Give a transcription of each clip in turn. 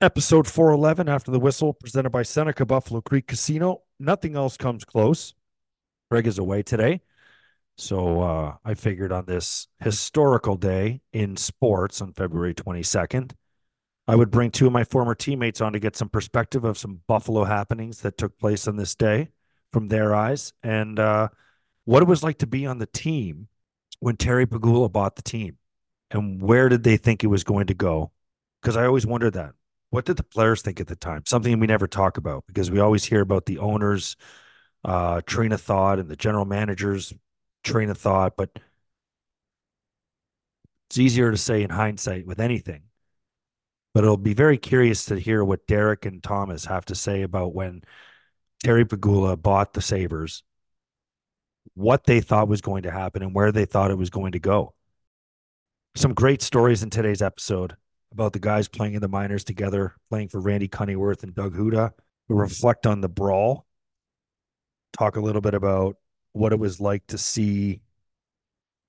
Episode 411 After the Whistle, presented by Seneca Buffalo Creek Casino. Nothing else comes close. Greg is away today. So uh, I figured on this historical day in sports on February 22nd, I would bring two of my former teammates on to get some perspective of some Buffalo happenings that took place on this day from their eyes and uh, what it was like to be on the team when Terry Pegula bought the team and where did they think it was going to go? Because I always wondered that. What did the players think at the time? Something we never talk about because we always hear about the owners' uh, train of thought and the general manager's train of thought, but it's easier to say in hindsight with anything. But it'll be very curious to hear what Derek and Thomas have to say about when Terry Pegula bought the Sabres, what they thought was going to happen and where they thought it was going to go. Some great stories in today's episode about the guys playing in the minors together, playing for Randy Cunneyworth and Doug Houda. We reflect on the brawl, talk a little bit about what it was like to see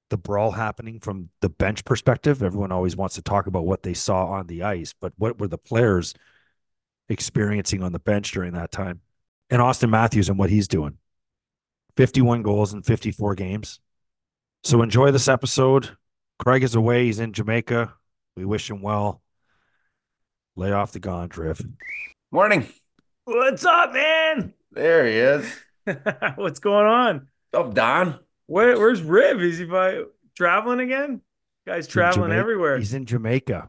the brawl happening from the bench perspective. Everyone always wants to talk about what they saw on the ice, but what were the players experiencing on the bench during that time? And Auston Matthews and what he's doing 51 goals in 54 games. So enjoy this episode. Craig is away, he's in Jamaica. We wish him well. Lay off the gone, Drift. Morning. What's up, man? There he is. What's going on? Oh, Don. Where, where's Riv? Is he by, traveling again? Guy's traveling Jamaica- everywhere. He's in Jamaica.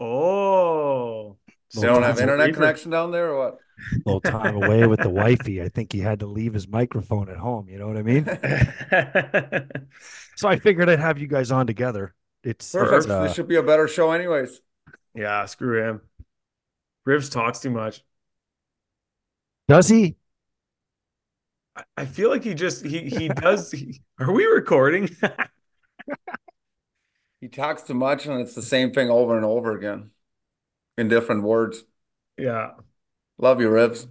Oh, So you don't have internet reefer. connection down there or what? A little time away with the wifey. I think he had to leave his microphone at home. You know what I mean? So I figured I'd have you guys on together. It's, Perfect. it's, uh, this should be a better show, anyways. yeah. Screw him. Rivs talks too much. does he? I- I feel like he just he he does. he- are we recording? He talks too much, and it's the same thing over and over again in different words. yeah. Love you, Rivs.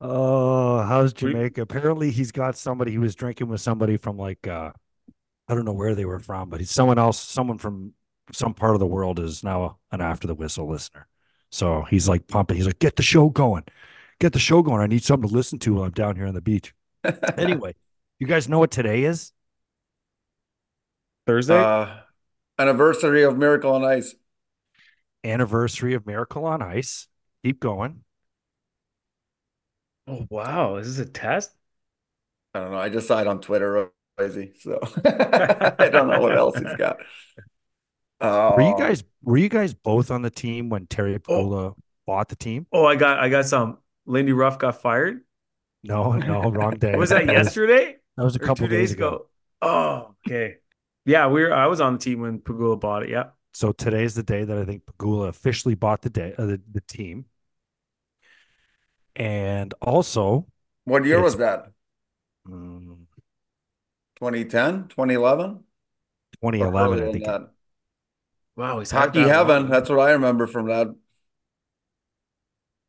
Oh, how's We- Jamaica? Apparently, he's got somebody. He was drinking with somebody from like uh, I don't know where they were from, but he's someone else. Someone from some part of the world is now an after the whistle listener. So he's like pumping. He's like, "Get the show going, get the show going. I need something to listen to while I'm down here on the beach." Anyway, you guys know what today is? Thursday. Uh, anniversary of Miracle on Ice. Anniversary of Miracle on Ice. Keep going. oh wow, is this a test? I don't know. I just saw it on Twitter, crazy. So I don't know what else he's got. Uh, Were you guys were you guys both on the team when Terry Pegula bought the team? Oh, I got I got some. Lindy Ruff got fired. No, no, wrong day. Was that yesterday? That was a couple two days ago. Oh, okay. Yeah, we were. I was on the team when Pegula bought it. Yeah. So today's the day that I think Pegula officially bought the day uh, the, the team. And also, What year was that? mm, 2010, 2011? 2011, I think. Wow, he's Hockey that heaven. long. That's what I remember from that.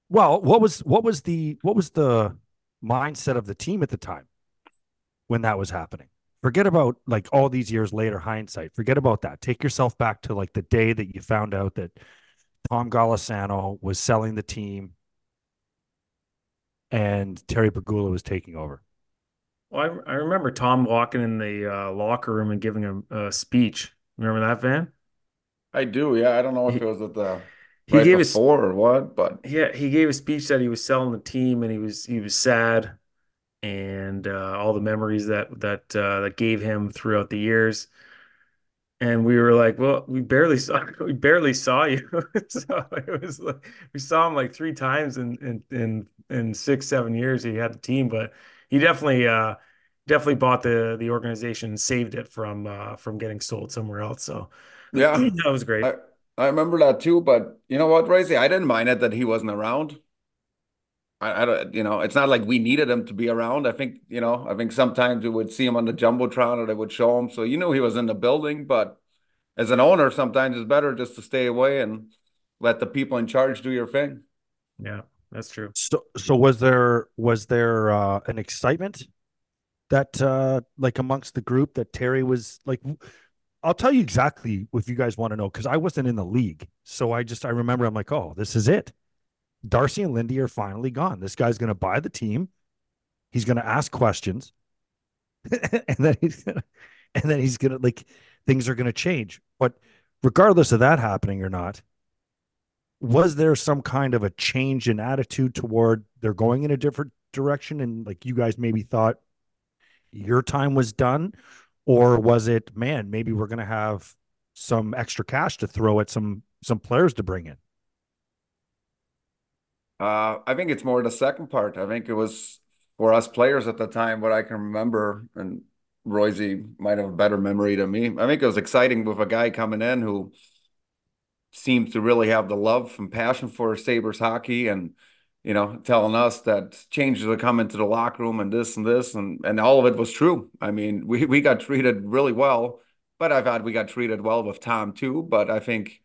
Well, what was what was the what was the mindset of the team at the time when that was happening? Forget about like all these years later hindsight. Forget about that. Take yourself back to like the day that you found out that Tom Golisano was selling the team and Terry Pegula was taking over. Well, I, I remember Tom walking in the uh, locker room and giving a, a speech. Remember that, Van? I do. Yeah, I don't know if He, it was at the he right gave before or what, but yeah, he gave a speech that he was selling the team and he was he was sad and uh, all the memories that that uh, that gave him throughout the years. And we were like, well, we barely saw we barely saw you. So it was like we saw him like three times in in in in six, seven years he had the team, but he definitely uh definitely bought the the organization saved it from uh from getting sold somewhere else. So yeah, that was great. I I remember that too. But you know what, Royce? I didn't mind it that he wasn't around. I, I don't, you know, it's not like we needed him to be around. I think, you know, I think sometimes we would see him on the jumbotron or they would show him, so you knew he was in the building. But as an owner, sometimes it's better just to stay away and let the people in charge do your thing. Yeah, that's true. So, so was there was there uh, an excitement that uh, like amongst the group that Terry was like? I'll tell you exactly if you guys want to know because I wasn't in the league, so I just I remember I'm like, oh, this is it. Darcy and Lindy are finally gone. This guy's going to buy the team. He's going to ask questions, and then he's gonna, and then he's going to like things are going to change. But regardless of that happening or not, was there some kind of a change in attitude toward they're going in a different direction and like you guys maybe thought your time was done or was it man maybe we're going to have some extra cash to throw at some some players to bring in Uh, I think it's more the second part. I think it was for us players at the time, what I can remember, and Royce might have a better memory than me. I think it was exciting with a guy coming in who seems to really have the love and passion for Sabres hockey and you know telling us that changes are coming to the locker room and this and this and and all of it was true. I mean, we we got treated really well, but I thought we got treated well with Tom too, but I think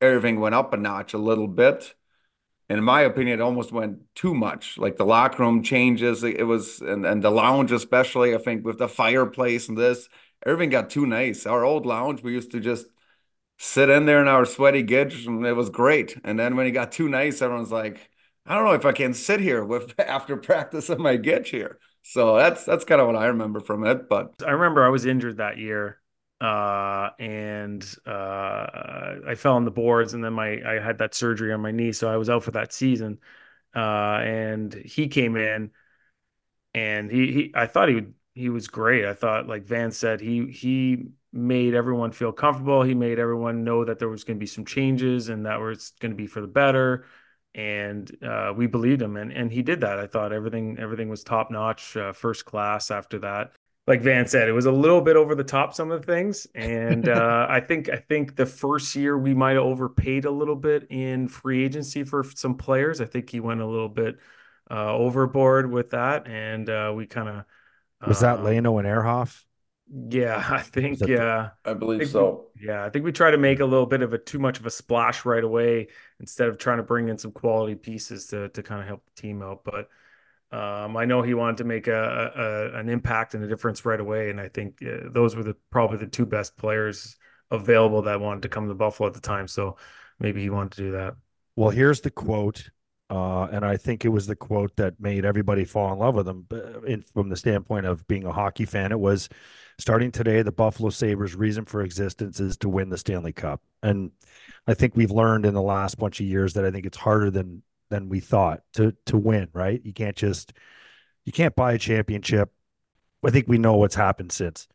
everything went up a notch a little bit. And in my opinion, it almost went too much. Like the locker room changes, it was and, and the lounge especially, I think with the fireplace and this, everything got too nice. Our old lounge, we used to just sit in there in our sweaty gitch and it was great. And then when it got too nice, everyone's like, I don't know if I can sit here with after practice in my gitch here. So that's that's kind of what I remember from it. But I remember I was injured that year, uh, and uh, I fell on the boards, and then my I had that surgery on my knee, so I was out for that season. Uh, and he came in, and he he I thought he would he was great. I thought like Van said he he made everyone feel comfortable. He made everyone know that there was going to be some changes and that was going to be for the better. And uh, we believed him, and and he did that. I thought everything everything was top notch, uh, first class. After that, like Van said, it was a little bit over the top some of the things, and uh, I think I think the first year we might have overpaid a little bit in free agency for some players. I think he went a little bit uh, overboard with that, and uh, we kind of was that um, Leino and Ehrhoff yeah, I think that the- yeah. I I believe think so. we, yeah, I think we try to make a little bit of a too much of a splash right away instead of trying to bring in some quality pieces to to kind of help the team out. But um, I know he wanted to make a, a an impact and a difference right away, and I think uh, those were the probably the two best players available that wanted to come to Buffalo at the time. So maybe he wanted to do that. Well, here's the quote, uh, and I think it was the quote that made everybody fall in love with him. In, from the standpoint of being a hockey fan, it was starting today. The Buffalo Sabres' reason for existence is to win the Stanley Cup, and I think we've learned in the last bunch of years that I think it's harder than than we thought to to win. Right? You can't just you can't buy a championship. I think we know what's happened since.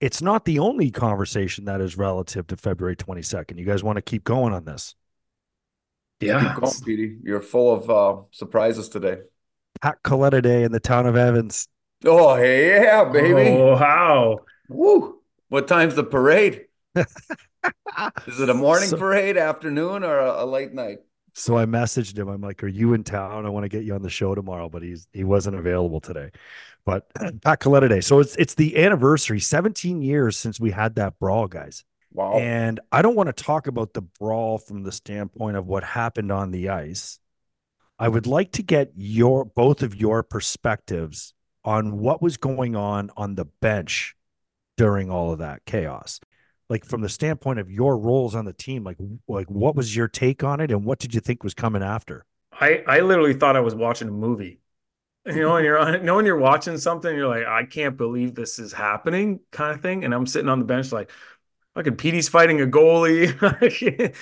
It's not the only conversation that is relative to February 22nd. You guys want to keep going on this? Keep going, Petey. You're full of uh, surprises today. Pat Kaleta Day in the town of Evans. Oh, yeah, baby. Oh, wow. Woo. What time's the parade? Is it a morning So- parade, afternoon, or a, a late night? So I messaged him. I'm like, "Are you in town? I want to get you on the show tomorrow." But he's he wasn't available today. But Pat Kaleta Day. So it's it's the anniversary, 17 years since we had that brawl, guys. Wow. And I don't want to talk about the brawl from the standpoint of what happened on the ice. I would like to get your both of your perspectives on what was going on on the bench during all of that chaos. Like from the standpoint of your roles on the team, like like what was your take on it and what did you think was coming after? I I literally thought I was watching a movie. you know, when you're on, you know, when you're watching something, you're like, I can't believe this is happening, kind of thing. And I'm sitting on the bench, like, fucking Petey's fighting a goalie,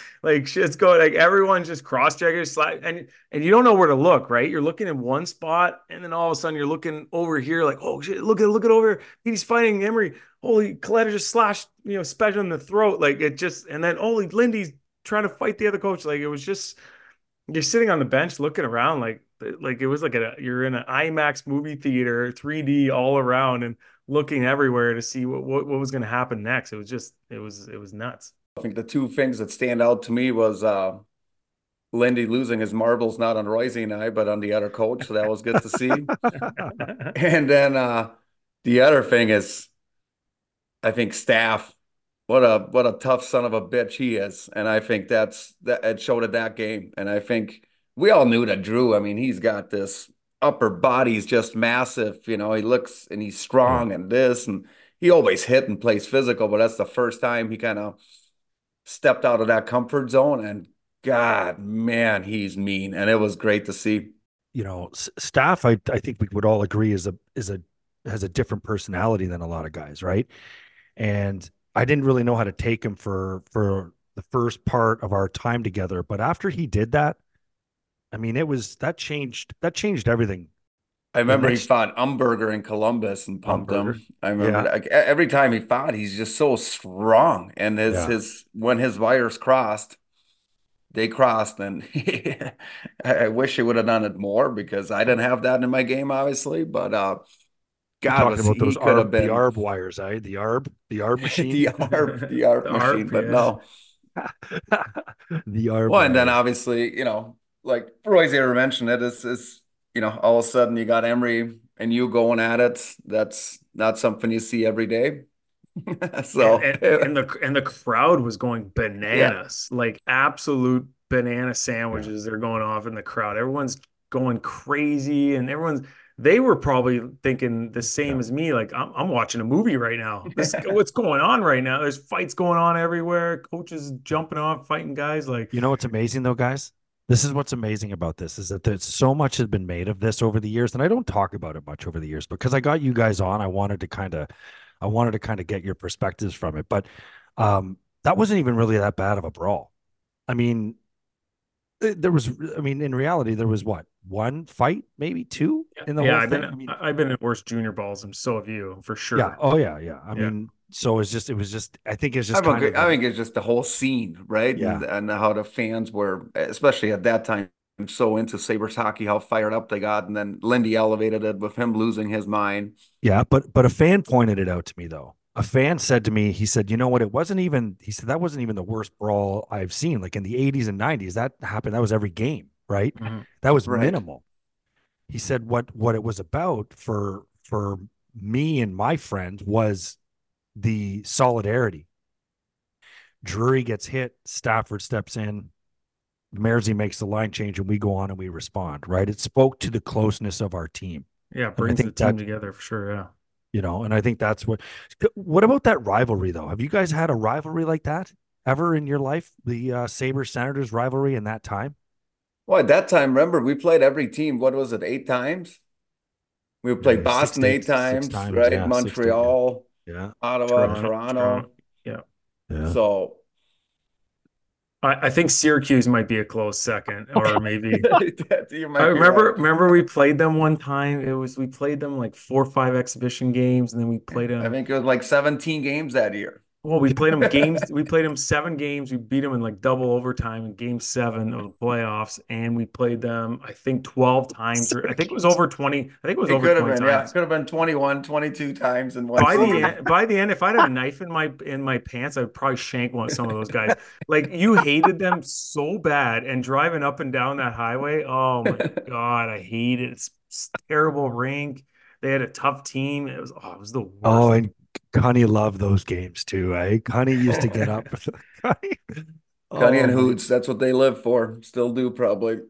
like shit's going, like everyone's just cross checking, and and you don't know where to look, right? You're looking in one spot, and then all of a sudden you're looking over here, like, oh shit, look at look at over, Petey's fighting Emery. Holy, Kaleta just slashed, you know, special in the throat, like it just, and then holy, Lindy's trying to fight the other coach, like it was just you're sitting on the bench looking around like like it was like a you're in an IMAX movie theater, 3D all around and looking everywhere to see what what, what was going to happen next. It was just it was it was nuts. I think the two things that stand out to me was uh Lindy losing his marbles not on Royce and I, but on the other coach. So that was good to see. and then uh the other thing is I think staff what a what a tough son of a bitch he is, and I think that's that it showed at that game. And I think we all knew that Drew. I mean, he's got this upper body's just massive. You know, he looks and he's strong and this, and he always hit and plays physical. But that's the first time he kind of stepped out of that comfort zone. And God, man, he's mean, and it was great to see. You know, staff. I I think we would all agree is a is a has a different personality than a lot of guys, right? And I didn't really know how to take him for for the first part of our time together, but after he did that, I mean, it was that changed that changed everything. I remember next, he fought Umberger in Columbus and pumped Umberger. him. I remember yeah. like, every time he fought, he's just so strong. And his yeah. his when his wires crossed, they crossed, and I wish he would have done it more because I didn't have that in my game, obviously. But uh, God, talking about those arb, been... the arb wires, eh? The arb, the arb machine, the arb, the arb the machine. Arb, but no, the arb. Well, and then obviously, you know, like Roy's ever mentioned it, is is you know, all of a sudden you got Emery and you going at it. That's not something you see every day. so and, and, and, the and the crowd was going bananas, yeah. like absolute banana sandwiches. Yeah. They're going off in the crowd. Everyone's going crazy, and everyone's they were probably thinking the same yeah. as me. Like I'm, I'm watching a movie right now. This, what's going on right now? There's fights going on everywhere. Coaches jumping off, fighting guys. Like you know what's amazing though, guys. This is what's amazing about this is that there's so much has been made of this over the years, and I don't talk about it much over the years because I got you guys on. I wanted to kind of, I wanted to kind of get your perspectives from it, but um, that wasn't even really that bad of a brawl. I mean, there was i mean in reality there was what one fight maybe two in the yeah, whole I've thing? been I mean, I've been in worse junior balls and so have you for sure yeah oh yeah yeah i yeah. mean so it's just it was just i think it's just I, agree, I think it's just the whole scene right yeah. and, and how the fans were especially at that time so into Sabres hockey, how fired up they got. And then Lindy elevated it with him losing his mind. Yeah, but but a fan pointed it out to me though a fan said to me, he said, you know what? It wasn't even, he said, that wasn't even the worst brawl I've seen. Like in the 80s and 90s, that happened. That was every game, right? Mm-hmm. That was right. minimal. He said, what, what it was about for, for me and my friends was the solidarity. Drury gets hit, Stafford steps in, Mersey makes the line change, and we go on and we respond, right? It spoke to the closeness of our team. Yeah, brings the team that, together for sure. Yeah you know, and I think that's what. What about that rivalry though? Have you guys had a rivalry like that ever in your life? The uh, Sabres Senators rivalry in that time? Well, at that time, remember we played every team. What was it? Eight times. We played yeah, Boston eight, eight times, times, right? Yeah, Montreal, yeah, Ottawa, Toronto. Toronto. Toronto. Yeah. yeah. So I, I think Syracuse might be a close second, or maybe. I remember right. remember we played them one time. It was we played them like four or five exhibition games, and then we played them. I think it was like seventeen games that year. Well, we played them games. we played them seven games. We beat them in like double overtime in game seven of the playoffs, and we played them I think twelve times. Or, I think it was over twenty. I think it was it over could have been, times. Yeah, it could have been 21, 22 times in one. By the end, by the end, if I had a knife in my in my pants, I would probably shank one some of those guys. like you hated them so bad, and driving up and down that highway. Oh my god, I hate it. It's, it's terrible rink. They had a tough team. It was oh, it was the oh, worst. Oh, and Connie loved those games too. Eh? Connie used to get up. Connie, Connie and oh, Hoots, that's what they live for. Still do probably.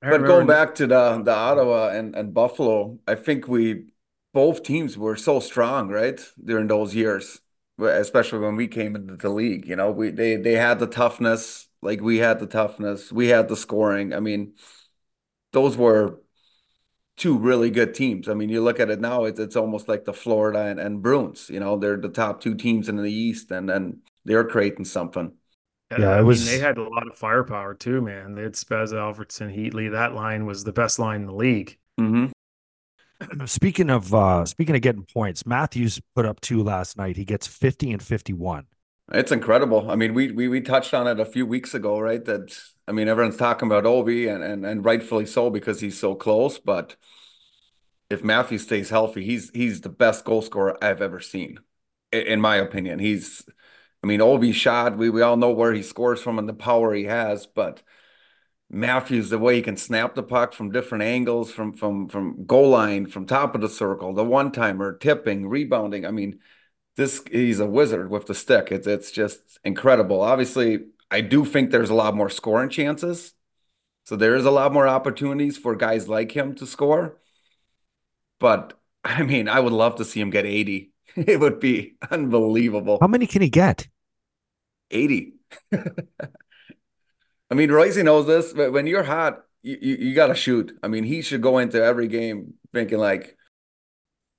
but going back to the the Ottawa and, and Buffalo, I think we both teams were so strong, right? During those years, especially when we came into the league. You know, we they they had the toughness, like we had the toughness, we had the scoring. I mean, those were two really good teams. I mean, you look at it now; it's it's almost like the Florida and, and Bruins. You know, they're the top two teams in the East, and then they're creating something. Yeah, I was... mean, they had a lot of firepower too, man. They had Spez, Alfredsson, Heatley. That line was the best line in the league. Mm-hmm. Speaking of uh speaking of getting points, Matthews put up two last night. He gets 50 and 51. It's incredible. I mean, we we we touched on it a few weeks ago, right? That I mean, everyone's talking about Ovi, and and and rightfully so because he's so close, but if Matthew stays healthy, he's he's the best goal scorer I've ever seen, in my opinion. He's I mean, Ovi shot, we, we all know where he scores from and the power he has, but Matthews, the way he can snap the puck from different angles, from from from goal line, from top of the circle, the one timer, tipping, rebounding. I mean, this he's a wizard with the stick. It's it's just incredible. Obviously, I do think there's a lot more scoring chances. So there is a lot more opportunities for guys like him to score. But I mean, I would love to see him get 80. It would be unbelievable. How many can he get? 80. I mean, Royce knows this, but when you're hot, you, you, you got to shoot. I mean, he should go into every game thinking like,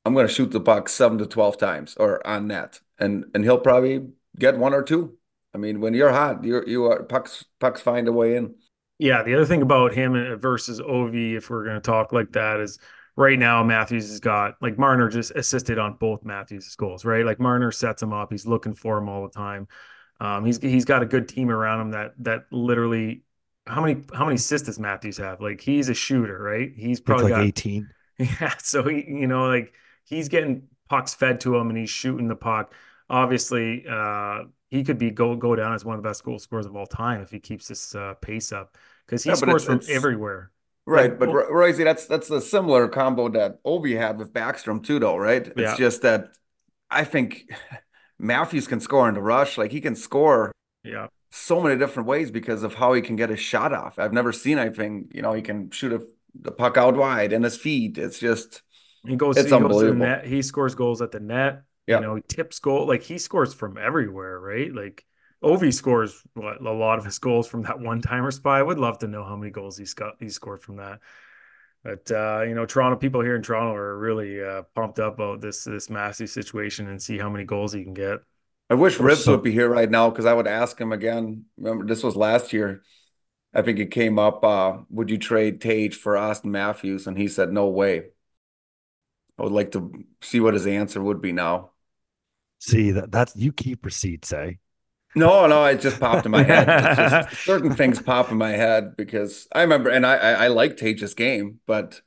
I'm going to shoot the puck seven to 12 times or on net. And, and he'll probably get one or two. I mean, when you're hot, you're, you are pucks, pucks find a way in. Yeah. The other thing about him versus Ovi, if we're going to talk like that is right now Matthews has got like Marner just assisted on both Matthews' goals, right? Like Marner sets him up. He's looking for him all the time. Um, he's he's got a good team around him that that literally how many how many assists does Matthews have? Like he's a shooter, right? He's probably like got 18. Yeah, so he you know like he's getting pucks fed to him and he's shooting the puck. Obviously, uh, he could be go go down as one of the best goal scorers of all time if he keeps this uh, pace up because he yeah, scores it's, from it's, everywhere. Right, like, but well, Royce, that's that's a similar combo that Ovi had with Backstrom too, though, right? It's yeah. just that I think Matthews can score in the rush. Like he can score yeah so many different ways because of how he can get his shot off. I've never seen anything, you know, he can shoot a, the puck out wide and his feet. It's just he goes, it's he unbelievable. Goes net, he scores goals at the net. Yeah. You know, tips goal like he scores from everywhere, right? Like Ovi scores what, a lot of his goals from that one timer spot. I would love to know how many goals he's got he scored from that. But uh, you know, Toronto people here in Toronto are really uh, pumped up about this this massive situation and see how many goals he can get. I wish Rivs would be here right now because I would ask him again. Remember, this was last year. I think it came up. Uh, would you trade Tage for Auston Matthews? And he said, "No way." I would like to see what his answer would be now. See that that's you keep receipts, eh? No, no, it just popped in my head. Just, certain things pop in my head because I remember, and I, I, I like Tage's game, but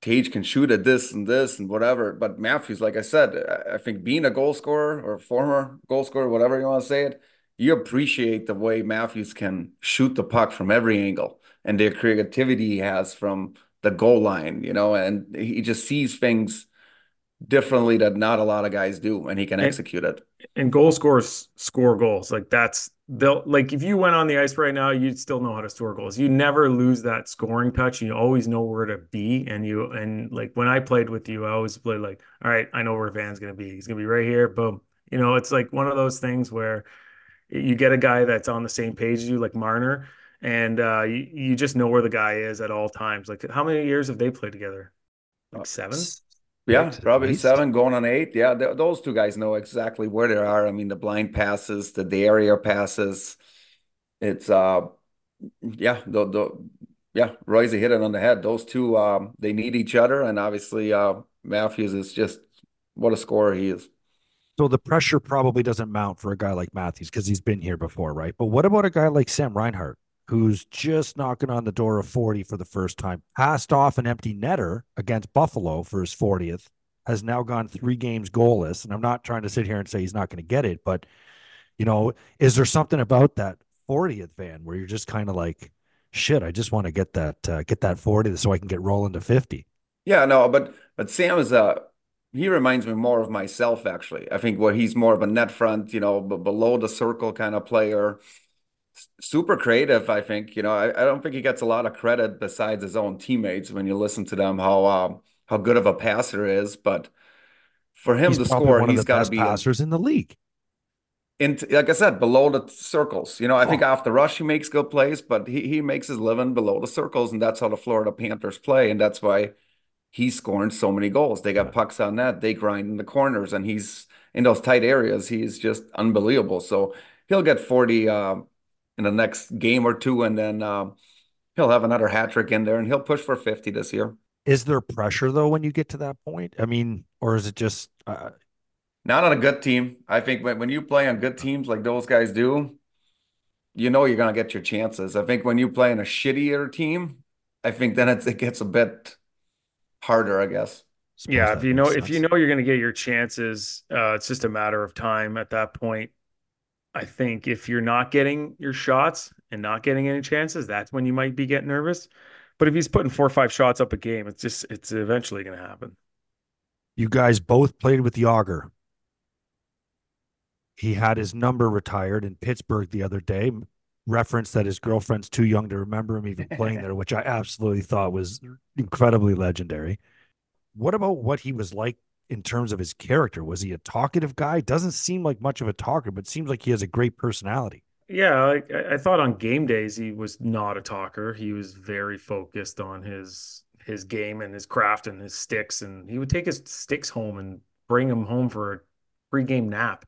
Tage can shoot at this and this and whatever. But Matthews, like I said, I think being a goal scorer or former goal scorer, whatever you want to say it, you appreciate the way Matthews can shoot the puck from every angle and the creativity he has from the goal line, you know, and he just sees things differently that not a lot of guys do, and he can and, execute it. And goal scorers score goals. Like that's they'll like if you went on the ice right now, you'd still know how to score goals. You never lose that scoring touch. You always know where to be. And you and like when I played with you, I always played like, all right, I know where Van's gonna be. He's gonna be right here. Boom. You know, it's like one of those things where you get a guy that's on the same page as you, like Marner, and uh, you, you just know where the guy is at all times. Like how many years have they played together? Like seven? Yeah, probably seven going on eight. Yeah, th- those two guys know exactly where they are. I mean, the blind passes, the, the area passes. It's uh, yeah, the the yeah, Royce hit it on the head. Those two, um, they need each other, and obviously, uh, Matthews is just what a scorer he is. So the pressure probably doesn't mount for a guy like Matthews because he's been here before, right? But what about a guy like Sam Reinhart? Who's just knocking on the door of 40 for the first time, passed off an empty netter against Buffalo for his 40th, has now gone three games goalless. And I'm not trying to sit here and say he's not going to get it, but, you know, is there something about that 40th van where you're just kind of like, shit, I just want to get that, uh, get that 40 so I can get rolling to 50? Yeah, no, but, but Sam is a, he reminds me more of myself, actually. I think where he's more of a net front, you know, below the circle kind of player super creative. I think you know. I, I don't think he gets a lot of credit besides his own teammates when you listen to them how um, how good of a passer is. But for him he's to score, he's got to be passers in the league. In like I said, below the circles. You know, I oh. think after rush he makes good plays, but he he makes his living below the circles, and that's how the Florida Panthers play, and that's why he's scoring so many goals. They got pucks on that. They grind in the corners, and he's in those tight areas. He's just unbelievable. So he'll get 40 uh, in the next game or two, and then uh, he'll have another hat trick in there, and he'll push for 50 this year. Is there pressure though when you get to that point? I mean, or is it just uh... not on a good team? I think when, when you play on good teams like those guys do, you know you're going to get your chances. I think when you play in a shittier team, I think then it gets a bit harder, I guess. Suppose yeah, if you know sense. if you know you're going to get your chances, uh, it's just a matter of time at that point. I think if you're not getting your shots and not getting any chances, that's when you might be getting nervous. But if he's putting four or five shots up a game, it's just it's eventually going to happen. You guys both played with Jagr. He had his number retired in Pittsburgh the other day. Referenced that his girlfriend's too young to remember him even playing there, which I absolutely thought was incredibly legendary. What about what he was like in terms of his character? Was he a talkative guy? Doesn't seem like much of a talker, but seems like he has a great personality. Yeah, I, I thought on game days he was not a talker. He was very focused on his his game and his craft and his sticks, and he would take his sticks home and bring them home for a pre-game nap,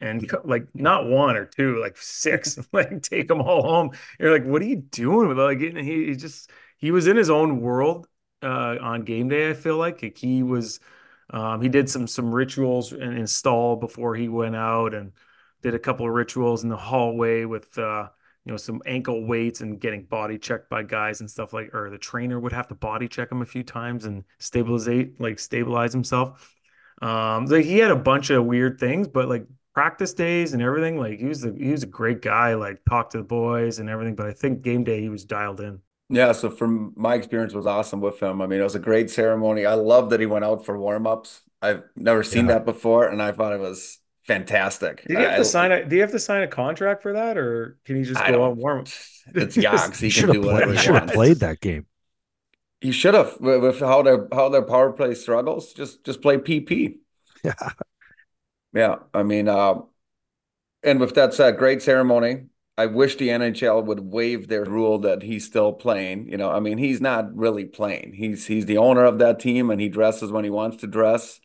and like not one or two, like six, like take them all home. You're like, what are you doing with like? He, he just he was in his own world uh, on game day. I feel like, like he was. Um, he did some some rituals and install before he went out and did a couple of rituals in the hallway with uh, you know some ankle weights and getting body checked by guys and stuff like or the trainer would have to body check him a few times and stabilize like stabilize himself. Um like he had a bunch of weird things but like practice days and everything like he was a, he was a great guy like talked to the boys and everything but i think game day he was dialed in yeah so from my experience was awesome with him i mean it was a great ceremony i love that he went out for warm-ups i've never seen yeah. that before and i thought it was fantastic. Do you have I, to sign a Do you have to sign a contract for that, or can you just go on warm? It's Yogs. He, can do whatever he, he should have played that game. He should have with how their how their power play struggles. Just just play PP. Yeah, yeah. I mean, uh, and with that said, great ceremony. I wish the NHL would waive their rule that he's still playing. You know, I mean, he's not really playing. He's he's the owner of that team, and he dresses when he wants to dress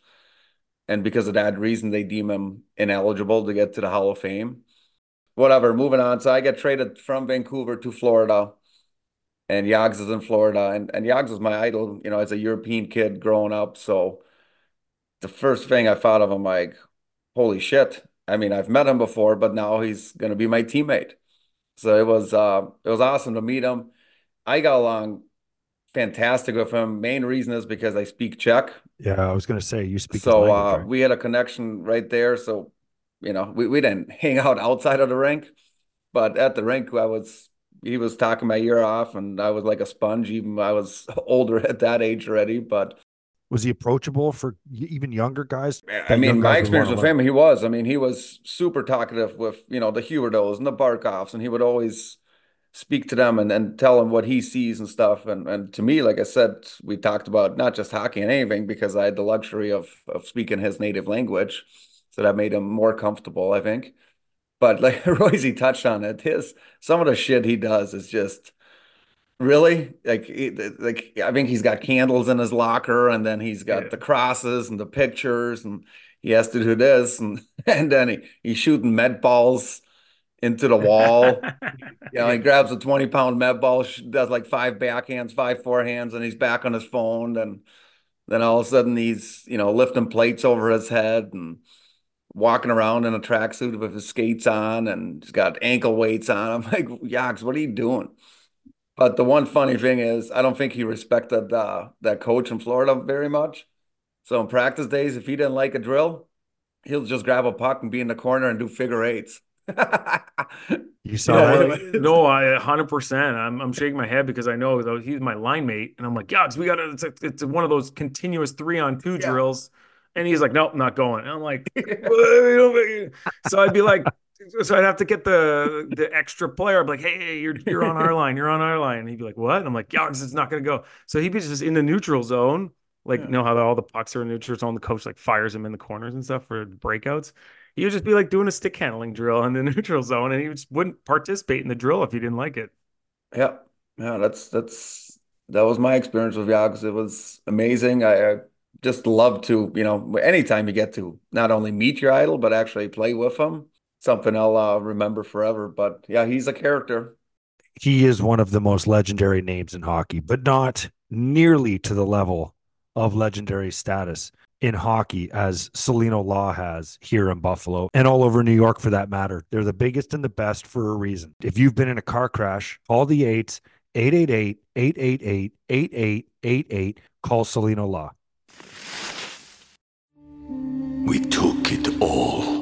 and because of that reason, they deem him ineligible to get to the Hall of Fame. Whatever. Moving on. So I get traded from Vancouver to Florida, and Yags is in Florida, and and Yags was my idol. You know, as a European kid growing up. So the first thing I thought of him, like, holy shit. I mean, I've met him before, but now he's gonna be my teammate. So it was uh it was awesome to meet him. I got along fantastic with him. Main reason is because I speak Czech. Yeah, I was going to say you speak. So language, uh, right? we had a connection right there. So you know, we, we didn't hang out outside of the rink, but at the rink, I was he was talking my ear off, and I was like a sponge. Even I was older at that age already, but. Was he approachable for even younger guys? I mean, my experience with him, he was. I mean, he was super talkative with you know the Huberdeaus and the Barkovs, and he would always speak to them and, and tell them what he sees and stuff. And and to me, like I said, we talked about not just hockey and anything because I had the luxury of of speaking his native language. So that made him more comfortable, I think. But like Royce touched on it, his some of the shit he does is just really like like I think he's got candles in his locker and then he's got yeah. the crosses and the pictures and he has to do this and and then he, he's shooting med balls into the wall. you know, he grabs a 20 pound med ball, does like five backhands, five forehands, and he's back on his phone. And then all of a sudden he's, you know, lifting plates over his head and walking around in a tracksuit with his skates on and he's got ankle weights on. I'm like, Yax, what are you doing? But the one funny thing is, I don't think he respected uh, that coach in Florida very much. So in practice days, if he didn't like a drill, he'll just grab a puck and be in the corner and do figure eights. you saw no, that? no, I 100. percent I'm I'm shaking my head because I know though he's my line mate, and I'm like, yeah, we got to. It's, it's one of those continuous three on two yeah. drills, and he's like, nope, I'm not going. And I'm like, so I'd be like. So I'd have to get the the extra player. I'm like, hey, hey, you're you're on our line. You're on our line. And he'd be like, what? And I'm like, yeah, it's not gonna go. So he'd be just in the neutral zone, like yeah. you know how all the pucks are in neutral zone. The coach like fires him in the corners and stuff for breakouts he would just be like doing a stick handling drill in the neutral zone, and he just wouldn't participate in the drill if he didn't like it. Yeah, yeah, that's that's that was my experience with Jags. It was amazing. I, I just love to, you know, anytime you get to not only meet your idol but actually play with him, something I'll uh, remember forever. But yeah, he's a character. He is one of the most legendary names in hockey, but not nearly to the level of legendary status in hockey as Cellino Law has here in Buffalo and all over New York for that matter. They're the biggest and the best for a reason. If you've been in a car crash, call the eights 888 888 8888. Call Cellino Law. We took it all.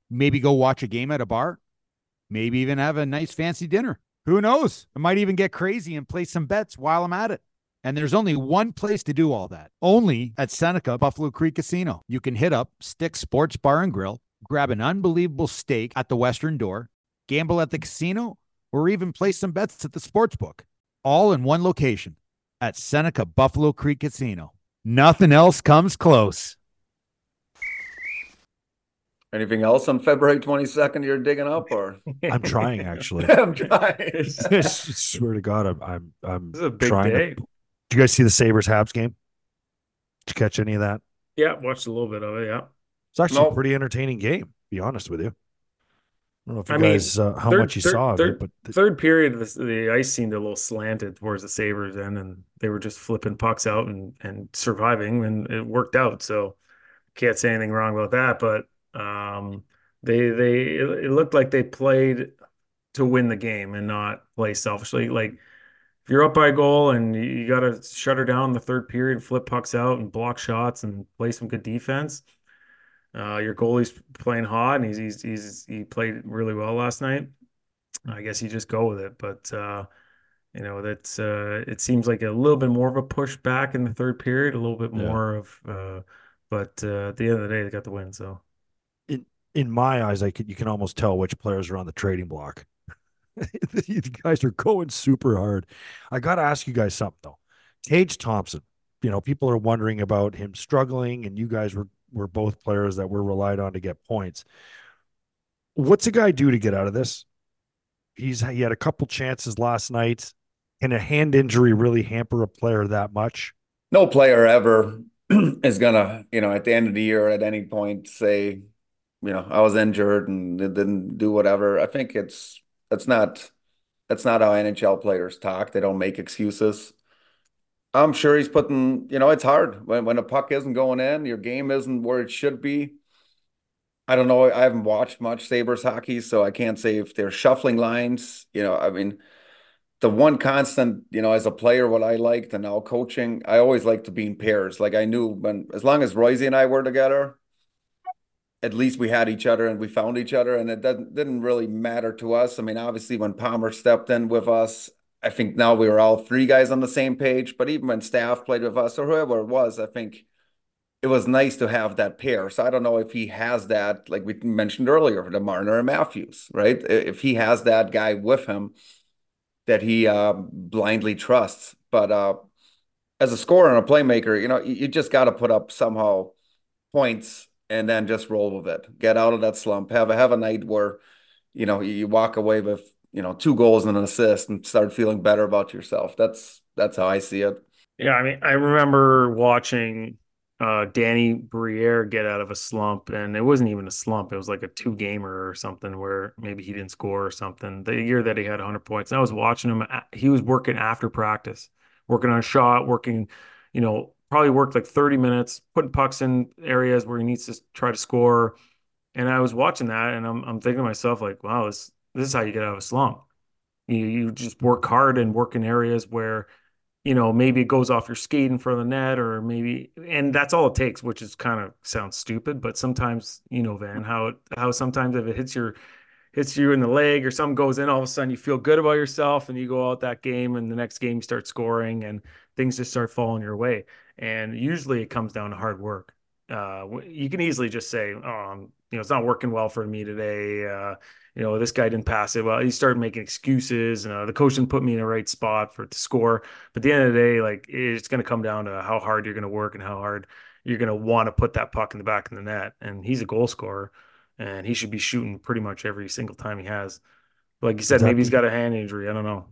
Maybe go watch a game at a bar? Maybe even have a nice fancy dinner. Who knows? I might even get crazy and play some bets while I'm at it. And there's only one place to do all that. Only at Seneca Buffalo Creek Casino. You can hit up Stick Sports Bar and Grill, grab an unbelievable steak at the Western Door, gamble at the casino, or even place some bets at the sports book. All in one location at Seneca Buffalo Creek Casino. Nothing else comes close. Anything else on February 22nd you're digging up or? I'm trying actually. I'm trying. I swear to God, I'm I'm, I'm This is a big trying day. to. Did you guys see the Sabres Habs game? Did you catch any of that? Yeah, watched a little bit of it. Yeah. It's actually a pretty entertaining game. To be honest with you. I don't know if you I mean, uh, how third- much you third- saw of third- it, but th- Third period, the, the ice seemed a little slanted towards the Sabres then, and they were just flipping pucks out and, and surviving, and it worked out. So can't say anything wrong about that. But um, they they it, looked like they played to win the game and not play selfishly. Like if you're up by a goal and you, got to shut her down in the third period, flip pucks out and block shots and play some good defense. Uh, your goalie's playing hot and he's, he's he's he played really well last night. I guess you just go with it, but uh, you know that's uh, it seems like a little bit more of a push back in the third period, a little bit Yeah. more of, uh, but uh, at the end of the day, they got the win. So in my eyes, I could you can almost tell which players are on the trading block. you guys are going super hard. I got to ask you guys something though. Tage Thompson, you know, people are wondering about him struggling, and you guys were were both players that were relied on to get points. What's a guy do to get out of this? He's he had a couple chances last night. Can a hand injury really hamper a player that much? no player ever is gonna, you know, at the end of the year at any point say, you know, I was injured and didn't do whatever. I think it's it's not that's not how NHL players talk. They don't make excuses. I'm sure he's putting, you know, it's hard when when a puck isn't going in, your game isn't where it should be. I don't know. I haven't watched much Sabres hockey, so I can't say if they're shuffling lines. You know, I mean, the one constant, you know, as a player, what I liked and now coaching, I always liked to be in pairs. Like I knew when, as long as Royce and I were together, at least we had each other and we found each other, and it didn't didn't really matter to us. I mean, obviously, when Palmer stepped in with us, I think now we were all three guys on the same page. But even when staff played with us or whoever it was, I think it was nice to have that pair. So I don't know if he has that, like we mentioned earlier, the Marner and Matthews, right? If he has that guy with him that he uh, blindly trusts. But uh, as a scorer and a playmaker, you know, you, you just got to put up somehow points and then just roll with it. Get out of that slump. Have a have a night where, you know, you, walk away with you know two goals and an assist and start feeling better about yourself. That's that's how I see it. Yeah, I mean, I remember watching uh, Danny Briere get out of a slump, and it wasn't even a slump. It was like a two gamer or something where maybe he didn't score or something. The year that he had 100 points, I was watching him. He was working after practice, working on shot, working, you know, probably worked like 30 minutes, putting pucks in areas where he needs to try to score. And I was watching that, and I'm I'm thinking to myself like, wow, this this is how you get out of a slump. You you just work hard and work in areas where you know, maybe it goes off your skate in front of the net, or maybe, and that's all it takes, which is kind of sounds stupid, but sometimes, you know, Van, how it, how sometimes if it hits your hits you in the leg or something goes in, all of a sudden you feel good about yourself and you go out that game and the next game you start scoring and things just start falling your way. And usually it comes down to hard work. Uh, you can easily just say, "Oh, you know, it's not working well for me today." Uh, you know, this guy didn't pass it well. He started making excuses. Uh, the coach didn't put me in the right spot for to score. But at the end of the day, like it's going to come down to how hard you're going to work and how hard you're going to want to put that puck in the back of the net. And he's a goal scorer, and he should be shooting pretty much every single time he has. Like you said, exactly. maybe he's got a hand injury. I don't know.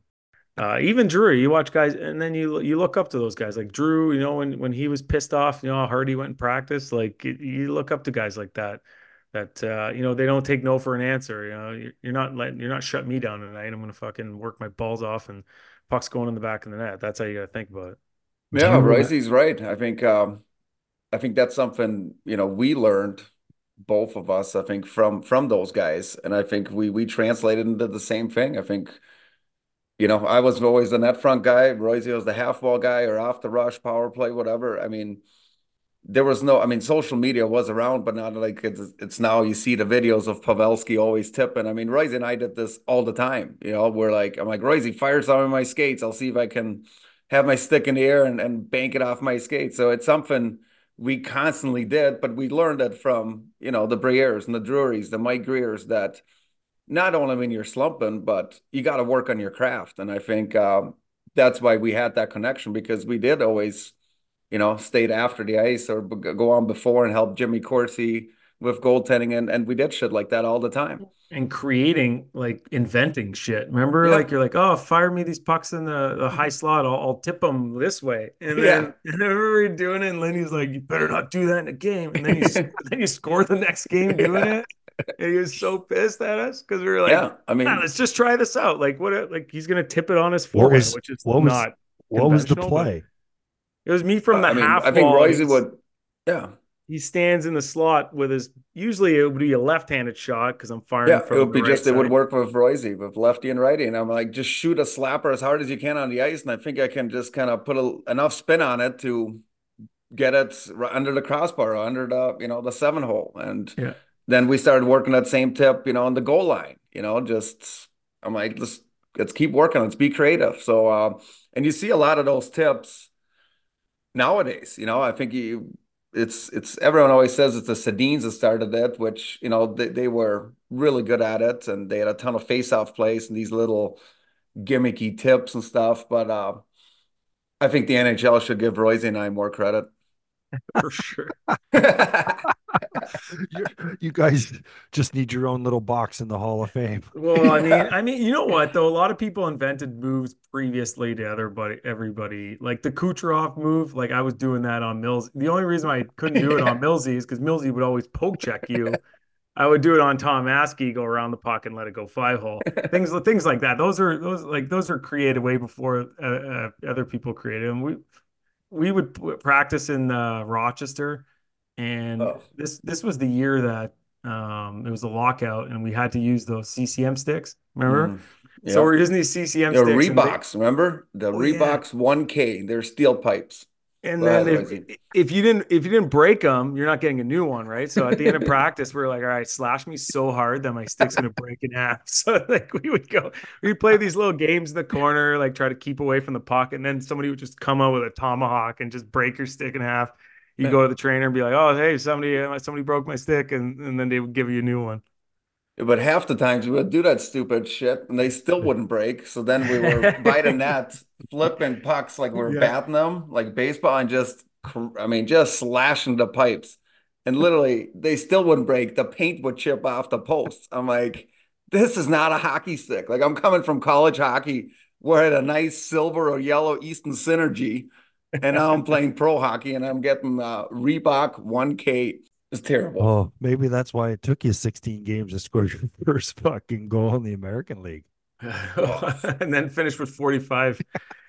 Uh, even Drew, you watch guys, and then you you look up to those guys like Drew. You know, when when he was pissed off, you know how hard he went in practice. Like you look up to guys like that that uh, you know they don't take no for an answer. You know, you're, you're not letting you're not shut me down tonight. I'm gonna fucking work my balls off and puck's going in the back of the net. That's how you got to think about it. Yeah, Roycey's right. I think um, I think that's something you know we learned both of us. I think from from those guys, and I think we we translated into the same thing. I think. You know, I was always the net front guy. Royce was the half wall guy or off the rush, power play, whatever. I mean, there was no, I mean, social media was around, but not like it's, it's now you see the videos of Pavelski always tipping. I mean, Royce and I did this all the time. You know, we're like, I'm like, Royce, fire some of my skates. I'll see if I can have my stick in the air and, and bank it off my skates. So it's something we constantly did, but we learned it from, you know, the Briers and the Drurys, the Mike Griers that not only when you're slumping, but you got to work on your craft. And I think um, that's why we had that connection because we did always you know, stayed after the ice or go on before and help Jimmy Corsi with goaltending. And, and we did shit like that all the time. And creating, like inventing shit. Remember, yeah. like you're like, oh, fire me these pucks in the, the high slot. I'll, I'll tip them this way. And then yeah. and then we were doing it. And Lenny's like, you better not do that in a game. And then you, then you score the next game doing it. And he was so pissed at us because we were like, yeah, I mean, let's just try this out. Like, what, like he's going to tip it on his forehead, which is what not. Was, what was the play? It was me from the I mean, half. I think Royce would. Yeah. He stands in the slot with his. Usually it would be a left-handed shot because I'm firing. Yeah, it would be right just side. it would work with Royce with lefty and righty, and I'm like, just shoot a slapper as hard as you can on the ice, and I think I can just kind of put a, enough spin on it to get it under the crossbar, or under the you know the seven hole, and yeah. Then we started working that same tip, you know, on the goal line. You know, just I'm like, let's let's keep working, let's be creative. So, uh, and you see a lot of those tips nowadays. You know, I think you it's it's everyone always says it's the Sedins that started it, which you know they, they were really good at it and they had a ton of face-off plays and these little gimmicky tips and stuff. But uh, I think the NHL should give Royce and I more credit. For sure. you guys just need your own little box in the Hall of Fame. well, I mean, I mean, you know what though? A lot of people invented moves previously to everybody, everybody. Like the Kucherov move, like I was doing that on Mills. The only reason I couldn't do it on Millsy is because Millsy would always poke check you. I would do it on Tom Askey, go around the puck and let it go five hole. things, things like that. Those are those like those are created way before uh, uh, other people created them. We we would practice in uh, Rochester and oh. this this was the year that um, it was a lockout, and we had to use those CCM sticks. Remember? Mm. So we're using these CCM the sticks. Reeboks, they, remember the oh, Reeboks One K? They're steel pipes. And then if, if you didn't if you didn't break them, you're not getting a new one, right? So at the end of practice, we are like, all right, slash me so hard that my stick's gonna break in half. So like we would go, we'd play these little games in the corner, like try to keep away from the puck, and then somebody would just come out with a tomahawk and just break your stick in half you go to the trainer and be like, "Oh, hey, somebody uh, somebody broke my stick," and, and then they would give you a new one. But half the times we would do that stupid shit, and they still wouldn't break. So then we were biting that, flipping pucks like we are yeah. batting them like baseball, and just I mean, just slashing the pipes. And literally, they still wouldn't break. The paint would chip off the posts. I'm like, this is not a hockey stick. Like I'm coming from college hockey, where I had a nice silver or yellow Easton Synergy and now I'm playing pro hockey and I'm getting uh, Reebok 1K. It's terrible. Oh, maybe that's why it took you 16 games to score your first fucking goal in the American League. and then finish with 45.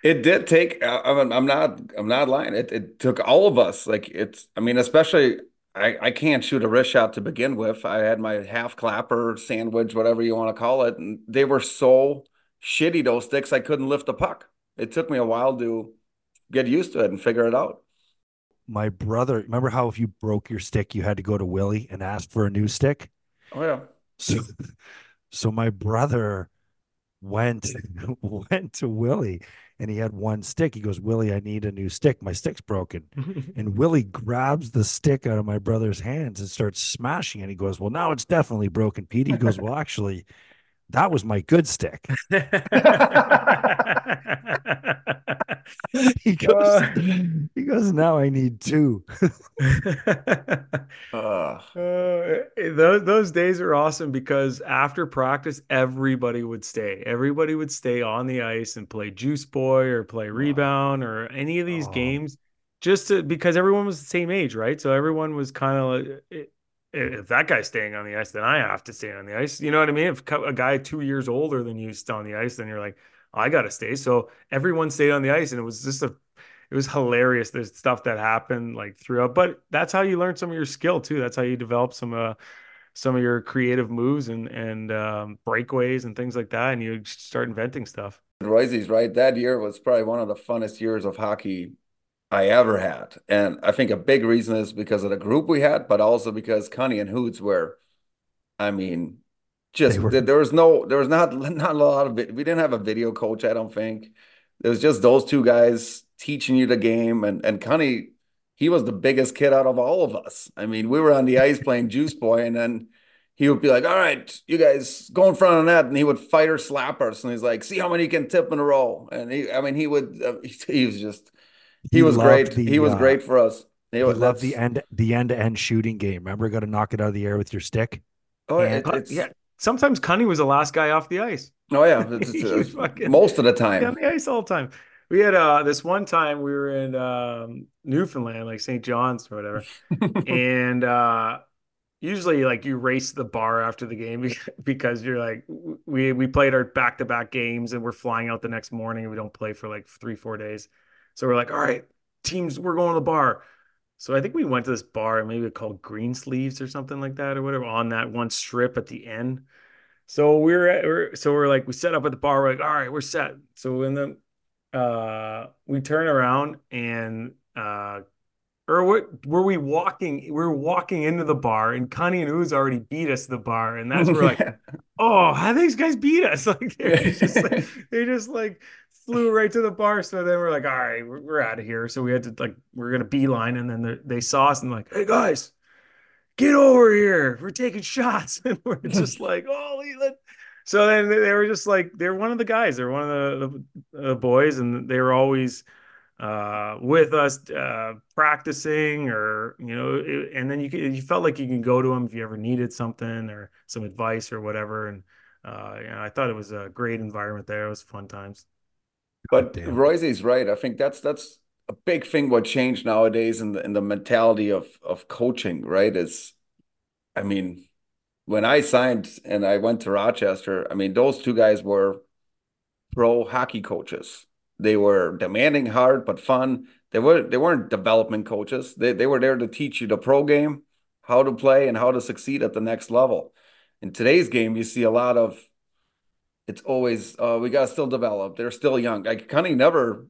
It did take. Uh, I'm not. I'm not lying. It it took all of us. Like it's. I mean, especially I, I can't shoot a wrist shot to begin with. I had my half clapper sandwich, whatever you want to call it, and they were so shitty those sticks. I couldn't lift a puck. It took me a while to get used to it and figure it out. My brother, remember how if you broke your stick, you had to go to Willie and ask for a new stick? Oh yeah. So So my brother went went to Willie and he had one stick. He goes, Willie, I need a new stick. My stick's broken. and Willie grabs the stick out of my brother's hands and starts smashing it. He goes, Well, now it's definitely broken, Pete. He goes, Well, actually, that was my good stick. he goes, he goes, now I need two. Uh, Uh, those those days are awesome because after practice, everybody would stay. Everybody would stay on the ice and play Juice Boy or play Rebound or any of these games, just to because everyone was the same age, right? So everyone was kind of like, i- if that guy's staying on the ice, then I have to stay on the ice. You know what I mean? If a guy two years older than you is on the ice, then you're like, I got to stay. So everyone stayed on the ice, and it was just a it was hilarious. There's stuff that happened like throughout, but that's how you learn some of your skill too. That's how you develop some uh some of your creative moves and and um, breakaways and things like that, and you start inventing stuff. Royce's right. That year was probably one of the funnest years of hockey I ever had. And I think a big reason is because of the group we had, but also because Cunny and Hoots were, I mean, just were- there there was no, there was not not a lot of it. We didn't have a video coach, I don't think. It was just those two guys teaching you the game. And and Cunny, he was the biggest kid out of all of us. I mean, we were on the ice playing Juice Boy, and then he would be like, "All right, you guys go in front of that," and he would fight or slap us, and he's like, "See how many you can tip in a row." And he, I mean, he would, uh, he, he was just, he, was great. the, he was uh, great for us. He, He was loved the end the end to end shooting game. Remember, got to knock it out of the air with your stick. Oh, and- it, it's, yeah, sometimes Cunny was the last guy off the ice. oh yeah, it's, it's- fucking- most of the time on the ice all the time. We had uh this one time we were in um Newfoundland, like St. John's or whatever, and uh usually like you race the bar after the game because you're like we we played our back to back games and we're flying out the next morning and we don't play for like three four days, so we're like all right teams we're going to the bar. So I think we went to this bar, maybe called Green Sleeves or something like that or whatever, on that one strip at the end. So we're, at, we're so we're like we set up at the bar. We're like, all right, we're set. So in the uh we turn around and uh or what were we walking? We are walking into the bar and Cunny and Hoots already beat us to the bar. And that's where we're like, oh, how these guys beat us? Like they're just like they just like flew right to the bar. So then we're like, all right, we're, we're out of here. So we had to like we're gonna beeline, and then they- they saw us and like, hey guys, get over here. We're taking shots, and we're just like, oh, Leland. So then they they were just like they're one of the guys. They're one of the, the, the boys, and they were always uh, with us uh, practicing, or you know, it- and then you could, you felt like you can go to them if you ever needed something or some advice or whatever. And uh, you know, I thought it was a great environment there. It was fun times. But Damn. Royce's right. I think that's that's a big thing what changed nowadays in the in the mentality of of coaching, right? Is I mean, when I signed and I went to Rochester, I mean, those two guys were pro hockey coaches. They were demanding hard but fun. They were they weren't development coaches. They they were there to teach you the pro game, how to play and how to succeed at the next level. In today's game, you see a lot of it's always uh, we got to still develop. They're still young. Like Cunning never,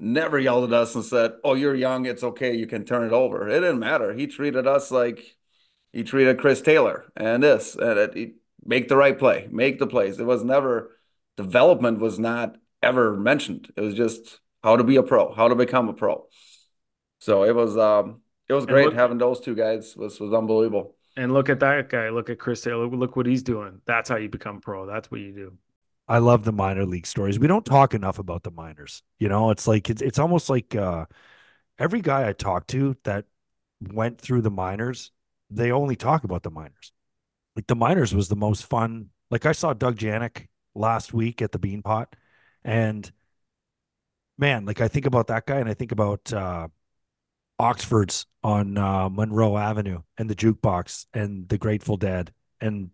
never yelled at us and said, "Oh, you're young. It's okay. You can turn it over." It didn't matter. He treated us like he treated Chris Taylor and this and it, he, make the right play, make the plays. It was never development was not ever mentioned. It was just how to be a pro, how to become a pro. So it was um it was great having those two guys. was was unbelievable. And look at that guy. Look at Chris Taylor. Look what he's doing. That's how you become pro. That's what you do. I love the minor league stories. We don't talk enough about the minors. You know, it's like it's it's almost like uh every guy I talk to that went through the minors, they only talk about the minors. Like the minors was the most fun. Like I saw Doug Janik last week at the Beanpot, and man, like I think about that guy and I think about uh Oxford's on uh, Monroe Avenue and the jukebox and the Grateful Dead and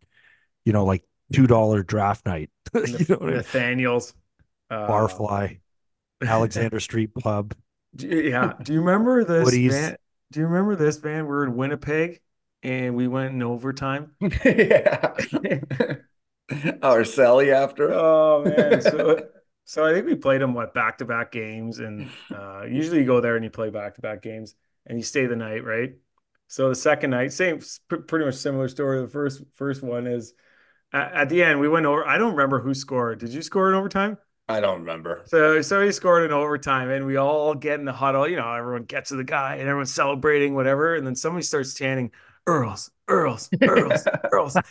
you know like two dollar draft night. You know what I mean? Nathaniel's uh, Barfly, Alexander Street Pub. Do you- yeah. Do you remember this Woody's. van? Do you remember this band? We were in Winnipeg and we went in overtime. yeah. Our Sally after. Oh man. So so I think we played them what back to back games and uh usually you go there and you play back to back games and you stay the night, right? So the second night, same pretty much similar story. The first first one is at, at the end we went over. I don't remember who scored. Did you score in overtime? I don't remember. So so he scored in overtime, and we all get in the huddle. You know, everyone gets to the guy, and everyone's celebrating, whatever. And then somebody starts chanting, "Earls, Earls, Earls, Earls." so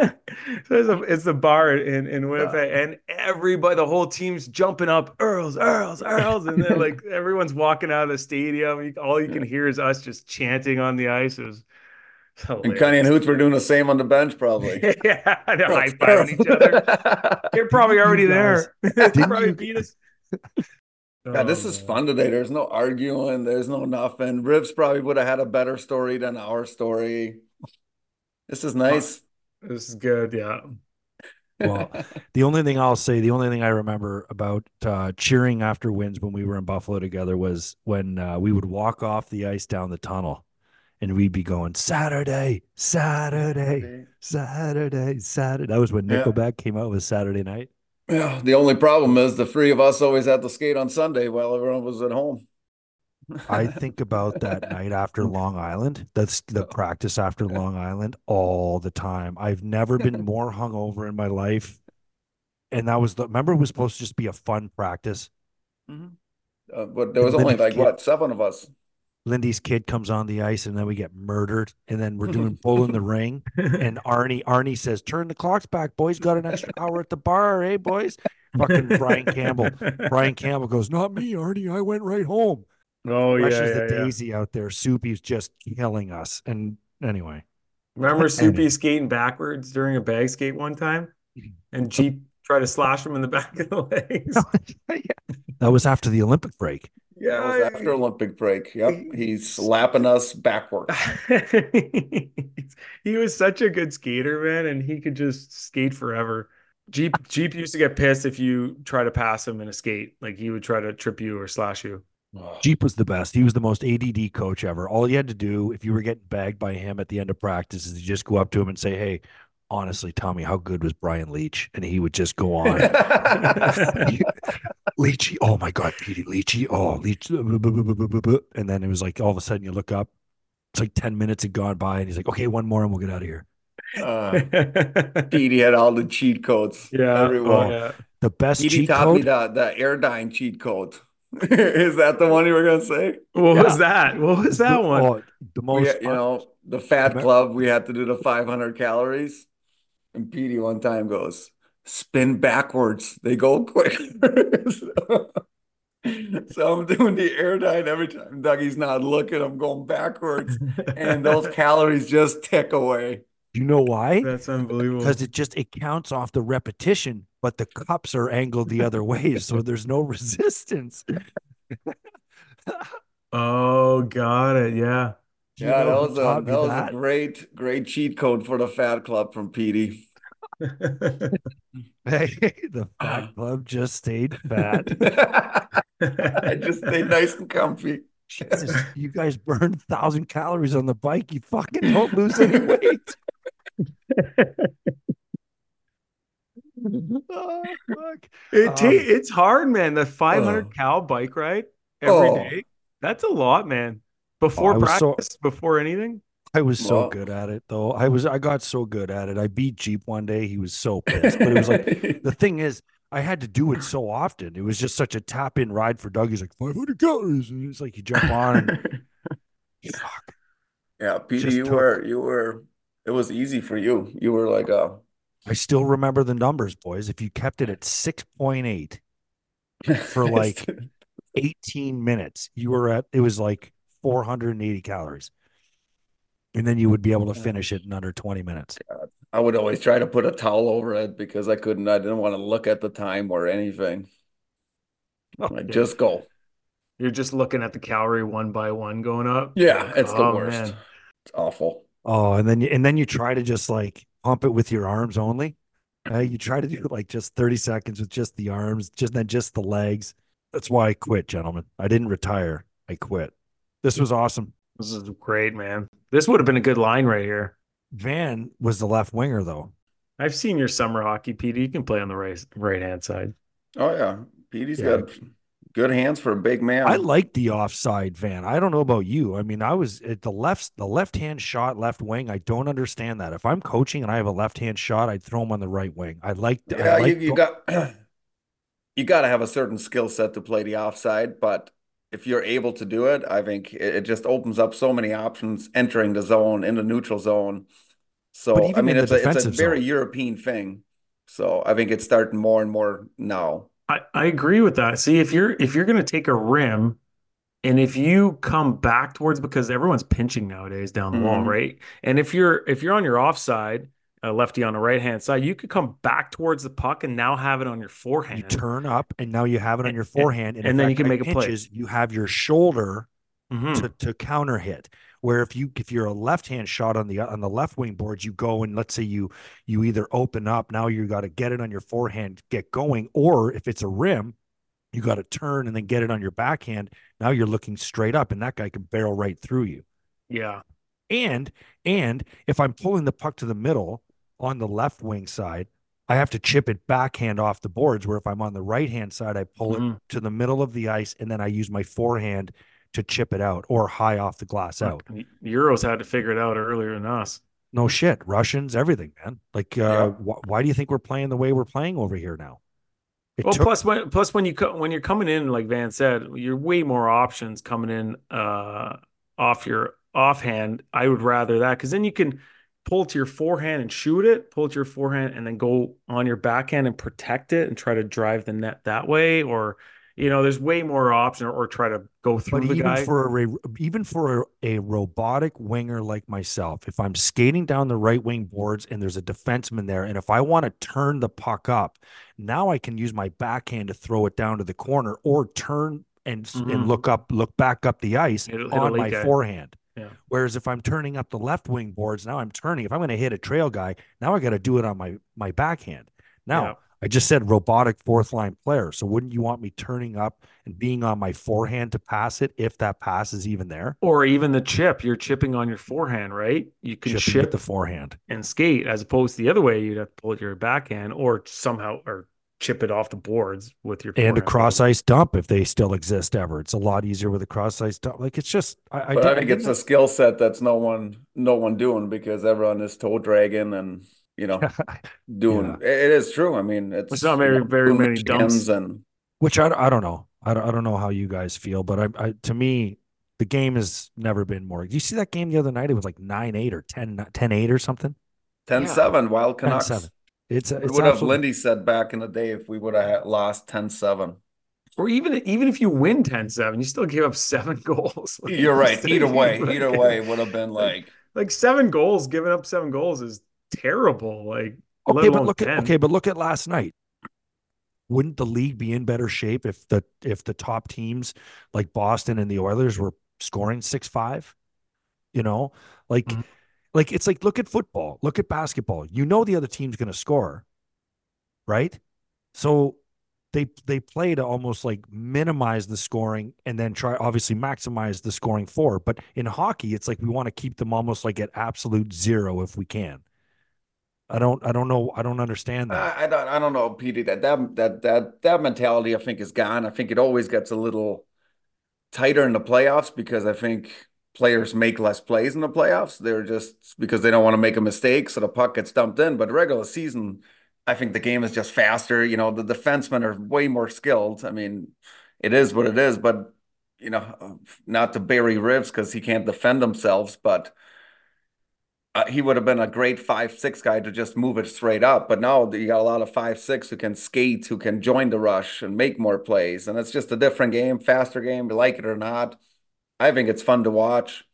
it's, a, it's the bar in in Winnipeg, uh, and everybody, the whole team's jumping up, "Earls, Earls, Earls," and then like everyone's walking out of the stadium. All you can hear is us just chanting on the ice. It was and Cunny and Hoots were doing the same on the bench, probably. yeah, they're high fiving each other. They're probably already there. they probably beat us. Yeah, this is fun today. There's no arguing. There's no nothing. Rivs probably would have had a better story than our story. This is nice. This is good. Yeah. Well, the only thing I'll say, the only thing I remember about uh, cheering after wins when we were in Buffalo together was when uh, we would walk off the ice down the tunnel and we'd be going Saturday, Saturday, Saturday, Saturday. That was when Nickelback yeah. came out with Saturday night. Yeah. The only problem is the three of us always had to skate on Sunday while everyone was at home. I think about that night after Long Island. That's the practice after Long Island all the time. I've never been more hungover in my life. And that was the remember it was supposed to just be a fun practice. Mm-hmm. Uh, but there was only like what seven of us. Lindy's kid comes on the ice and then we get murdered. And then we're doing bull in the ring. And Arnie, Arnie says, Turn the clocks back, boys. Got an extra hour at the bar, hey boys. Fucking Brian Campbell. Brian Campbell goes, Not me, Arnie. I went right home. Oh, yeah. yeah, the yeah. daisy out there. Soupy's just killing us. And anyway. Remember Soupy skating backwards during a bag skate one time? And Jeep tried to slash him in the back of the legs. that was after the Olympic break. Yeah, after Olympic break. Yep, he's slapping us backwards. he was such a good skater, man, and he could just skate forever. Jeep Jeep used to get pissed if you try to pass him in a skate. Like he would try to trip you or slash you. Jeep was the best. He was the most ADD coach ever. All you had to do if you were getting bagged by him at the end of practice is you just go up to him and say, "Hey, honestly, Tommy, how good was Brian Leetch? And he would just go on. Leetchy, oh my God, Petey Leetchy, oh Leetch, and then it was like all of a sudden you look up, it's like ten minutes had gone by, and he's like, "Okay, one more, and we'll get out of here." Uh, Petey had all the cheat codes. Yeah, everyone. Oh, yeah. The best Petey cheat taught code. me the the Airdyne cheat code. Is that the one you were gonna say? What yeah. was that? What was that one? Oh, the most, we, you know, the Fat Club. We had to do the 500 calories, and Petey one time goes, spin backwards. They go quicker. so, so, I'm doing the Airdyne every time Dougie's not looking. I'm going backwards, and those calories just tick away. You know why? That's unbelievable. Because it just it counts off the repetition, but the cups are angled the other way, so there's no resistance. oh, got it. Yeah. Yeah, that was a that was that? a great great cheat code for the Fat Club from Petey. Hey, the fat club just stayed fat. I just stayed nice and comfy. Jesus, you guys burned a thousand calories on the bike. You fucking don't lose any weight. oh, fuck. It ta- um, it's hard, man. The 500 uh, cal bike ride every oh. day. That's a lot, man. Before oh, practice, so, before anything. I was so well, good at it though. I was I got so good at it. I beat Jeep one day. He was so pissed. But it was like the thing is, I had to do it so often. It was just such a tap in ride for Doug. He's like 500 calories, and it's like you jump on. And, fuck. Yeah, Peter, you took, were you were. It was easy for you. You were like a. I still remember the numbers, boys. If you kept it at six point eight for like eighteen minutes, you were at. It was like four hundred and eighty calories and then you would be able to finish it in under 20 minutes. I would always try to put a towel over it because I couldn't, I didn't want to look at the time or anything. Oh, I just go. You're just looking at the calorie one by one going up. Yeah, it's oh, the worst. Man. It's awful. Oh, and then you, and then you try to just like pump it with your arms only. Uh, you try to do like just 30 seconds with just the arms, just then just the legs. That's why I quit, gentlemen. I didn't retire. I quit. This was awesome. This is great, man. This would have been a good line right here. Van was the left winger, though. I've seen your summer hockey, Petey. You can play on the right right hand side. Oh yeah, Petey's yeah. got good hands for a big man. I like the offside van. I don't know about you. I mean, I was at the left, the left hand shot, left wing. I don't understand that. If I'm coaching and I have a left hand shot, I'd throw him on the right wing. I like. Yeah, I like you, you got you got to have a certain skill set to play the offside, but if you're able to do it, I think it, it just opens up so many options entering the zone in the neutral zone. So I mean, it's a, it's a very zone. European thing. So I think it's starting more and more now. I, I agree with that. See, if you're if you're gonna take a rim and if you come back towards because everyone's pinching nowadays down the wall, Mhm. right? And if you're if you're on your offside, a lefty on the right hand side, you could come back towards the puck and now have it on your forehand. You turn up, and now you have it on your forehand, and, and if then you can make a play. pinches, You have your shoulder Mhm. to, to counter hit. Where if you if you're a left hand shot on the on the left wing boards, you go and let's say you you either open up now you got to get it on your forehand, get going, or if it's a rim, you got to turn and then get it on your backhand. Now you're looking straight up, and that guy can barrel right through you. Yeah. And and if I'm pulling the puck to the middle on the left wing side, I have to chip it backhand off the boards. Where if I'm on the right hand side, I pull it Mhm. to the middle of the ice and then I use my forehand to chip it out or high off the glass out. Euros had to figure it out earlier than us. No shit, Russians, everything, man. Like, uh, Yeah. wh- why do you think we're playing the way we're playing over here now? It Well, took- plus when plus when you co- when you're coming in, like Van said, you're way more options coming in uh off your offhand. I would rather that because then you can pull to your forehand and shoot it, pull to your forehand and then go on your backhand and protect it and try to drive the net that way. Or you know, there's way more option or, or try to go through But the even guy. for a even for a, a robotic winger like myself, if I'm skating down the right wing boards and there's a defenseman there, and if I want to turn the puck up, now I can use my backhand to throw it down to the corner or turn and Mhm. and look up, look back up the ice Hit a- hit a on my forehand. Yeah. Whereas if I'm turning up the left wing boards, now I'm turning. If I'm going to hit a trail guy, now I got to do it on my my backhand. Now Yeah. I just said robotic fourth line player. So wouldn't you want me turning up and being on my forehand to pass it if that pass is even there? or even the chip, you're chipping on your forehand, right? You can Chipping chip the forehand. and skate as opposed to the other way you'd have to pull it your backhand or somehow or chip it off the boards with your And a cross ice dump if they still exist ever. It's a lot easier with a cross ice dump. Like it's just I, I, but did- I think it's didn't- a skill set that's no one no one doing because everyone is toe dragging and you know doing it it is true. I mean it's It's not very- very many machines dumps. and which I, I don't know. I don't, I don't know how you guys feel, but I, I to me the game has never been more. You see that game the other night? It was like 9-8 or 10 10-8 or something. 10-7 Wild Canucks. 10-7. It's What it's would have absolutely- Lindy said back in the day if we would have lost 10-7? or even even if you win 10-7, you still give up seven goals. Like, You're right. Either way, like- either way would have been like like seven goals, giving up seven goals is terrible. Like Okay, but look 10. at okay, but look at last night. Wouldn't the league be in better shape if the if the top teams like Boston and the Oilers were scoring six five? You know, like Mhm. Like it's like look at football, look at basketball. You know the other team's going to score, right? So they they play to almost like minimize the scoring and then try obviously maximize the scoring for. But in hockey, it's like we want to keep them almost like at absolute zero if we can. I don't I don't know I don't understand that. I, I don't I don't know, Petey. That that that that that mentality I think is gone. I think it always gets a little tighter in the playoffs because I think players make less plays in the playoffs. They're just because they don't want to make a mistake, so the puck gets dumped in. But regular season, I think the game is just faster. You know, the defensemen are way more skilled. I mean, it is what it is, but you know, not to bury Rivs because he can't defend themselves, but uh, he would have been a great five six guy to just move it straight up. But now you got a lot of five six who can skate, who can join the rush and make more plays, and it's just a different game, faster game. Like it or not, I think it's fun to watch,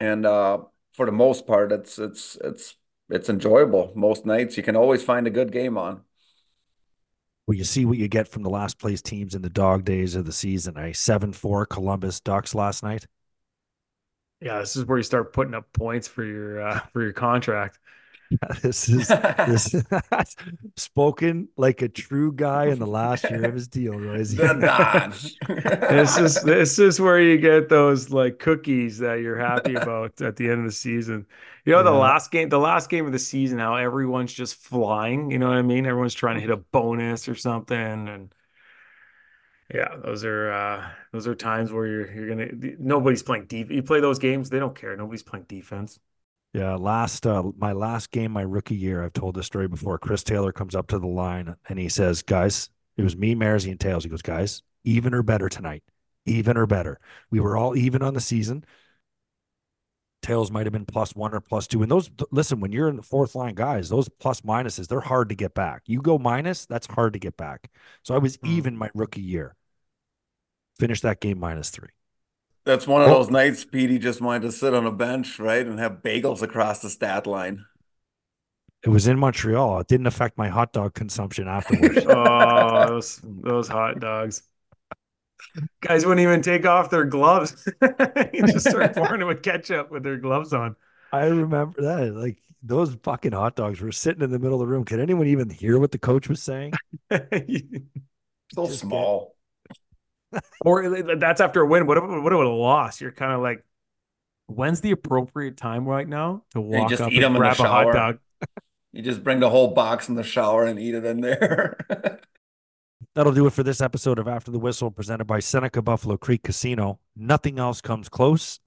and uh, for the most part, it's it's it's it's enjoyable. Most nights you can always find a good game on. Well, you see what you get from the last place teams in the dog days of the season. A seven four Columbus Ducks last night. Yeah, this is where you start putting up points for your uh, for your contract. this is this spoken like a true guy in the last year of his deal, Royce. The Don. This is this is where you get those like cookies that you're happy about at the end of the season. You know, the last game, the last game of the season, how everyone's just flying. You know what I mean? Everyone's trying to hit a bonus or something, and Yeah, those are uh those are times where you're you're gonna nobody's playing deep. You play those games, they don't care. Nobody's playing defense. Yeah, last uh, my last game, my rookie year, I've told this story before. Chris Taylor comes up to the line and he says, "Guys, it was me, Marzy, and Tails." He goes, "Guys, even or better tonight, even or better. We were all even on the season. Tails might have been plus one or plus two. And those, listen, when you're in the fourth line, guys, those plus minuses, they're hard to get back. You go minus, that's hard to get back. So I was Hmm. even my rookie year. Finished that game minus three. That's one of Oh. those nights Petey just wanted to sit on a bench, right, and have bagels across the stat line. It was in Montreal. It didn't affect my hot dog consumption afterwards. Oh, those those hot dogs. Guys wouldn't even take off their gloves. you just start pouring it with ketchup with their gloves on. I remember that. Like those fucking hot dogs were sitting in the middle of the room. Could anyone even hear what the coach was saying? So Just small. Or that's after a win. What if what if it lost? You're kind of like, when's the appropriate time right now to you walk just up eat 'em and in the grab a hot dog? You just bring the whole box in the shower and eat it in there. That'll do it for this episode of After the Whistle presented by Seneca Buffalo Creek Casino. Nothing else comes close.